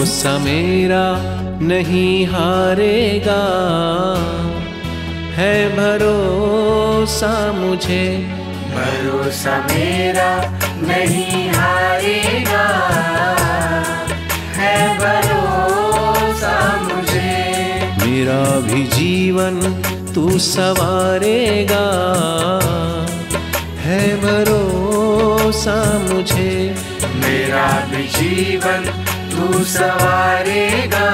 मेरा नहीं हारेगा। है भरोसा मुझे। भरोसा मेरा नहीं हारेगा। है भरोसा मुझे। मेरा भी जीवन तू सवारेगा। है भरोसा मुझे। मेरा भी जीवन सवारेगा।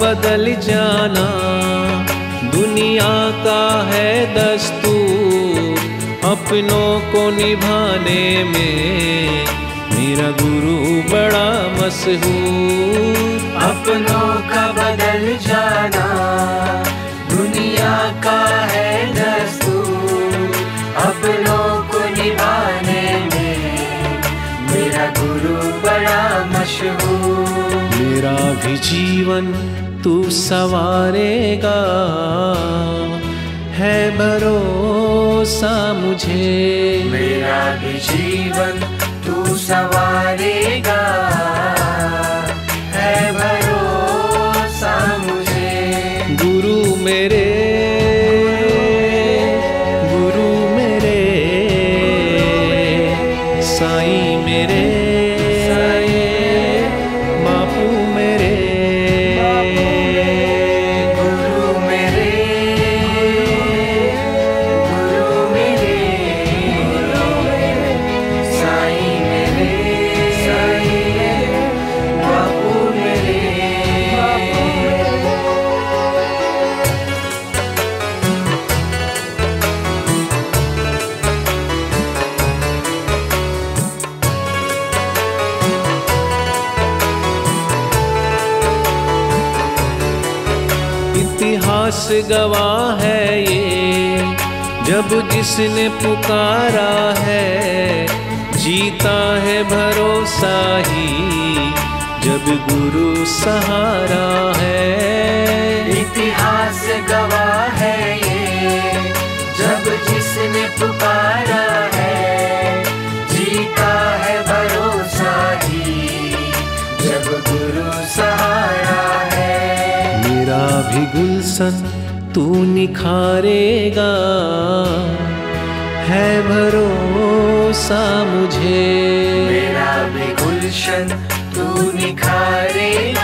बदल जाना। दुनिया का है दस्तूर अपनों को निभाने में। मेरा गुरु बड़ा मशहूर। अपनों का बदल जाना। दुनिया का है दस्तूर अपनों को निभाने में। मेरा गुरु बड़ा मशहूर। मेरा भी जीवन तू सवारेगा। है भरोसा मुझे। मेरा भी जीवन तू सवारेगा। इतिहास गवाह है ये। जब जिसने पुकारा है, जीता है भरोसा ही। जब गुरु सहारा है, इतिहास गवाह है भी गुलशन तू निखारेगा। है भरोसा मुझे। मेरा भी गुलशन तू निखारेगा।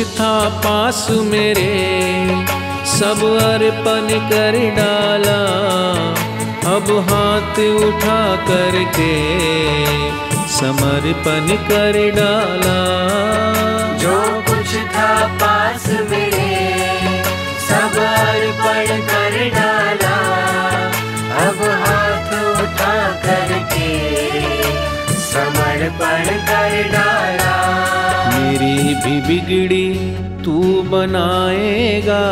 कुछ था पास मेरे। सब अर्पण कर डाला। अब हाथ उठा करके समर्पण कर डाला। जो कुछ था पास मेरे, सब अर्पण कर डाला। अब हाथ उठा करके समर्पण कर डाला। भी बिगड़ी तू बनाएगा।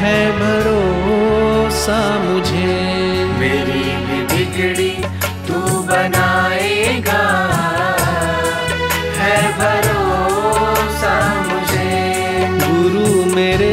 है भरोसा मुझे। मेरी भी बिगड़ी तू बनाएगा। है भरोसा मुझे। गुरु मेरे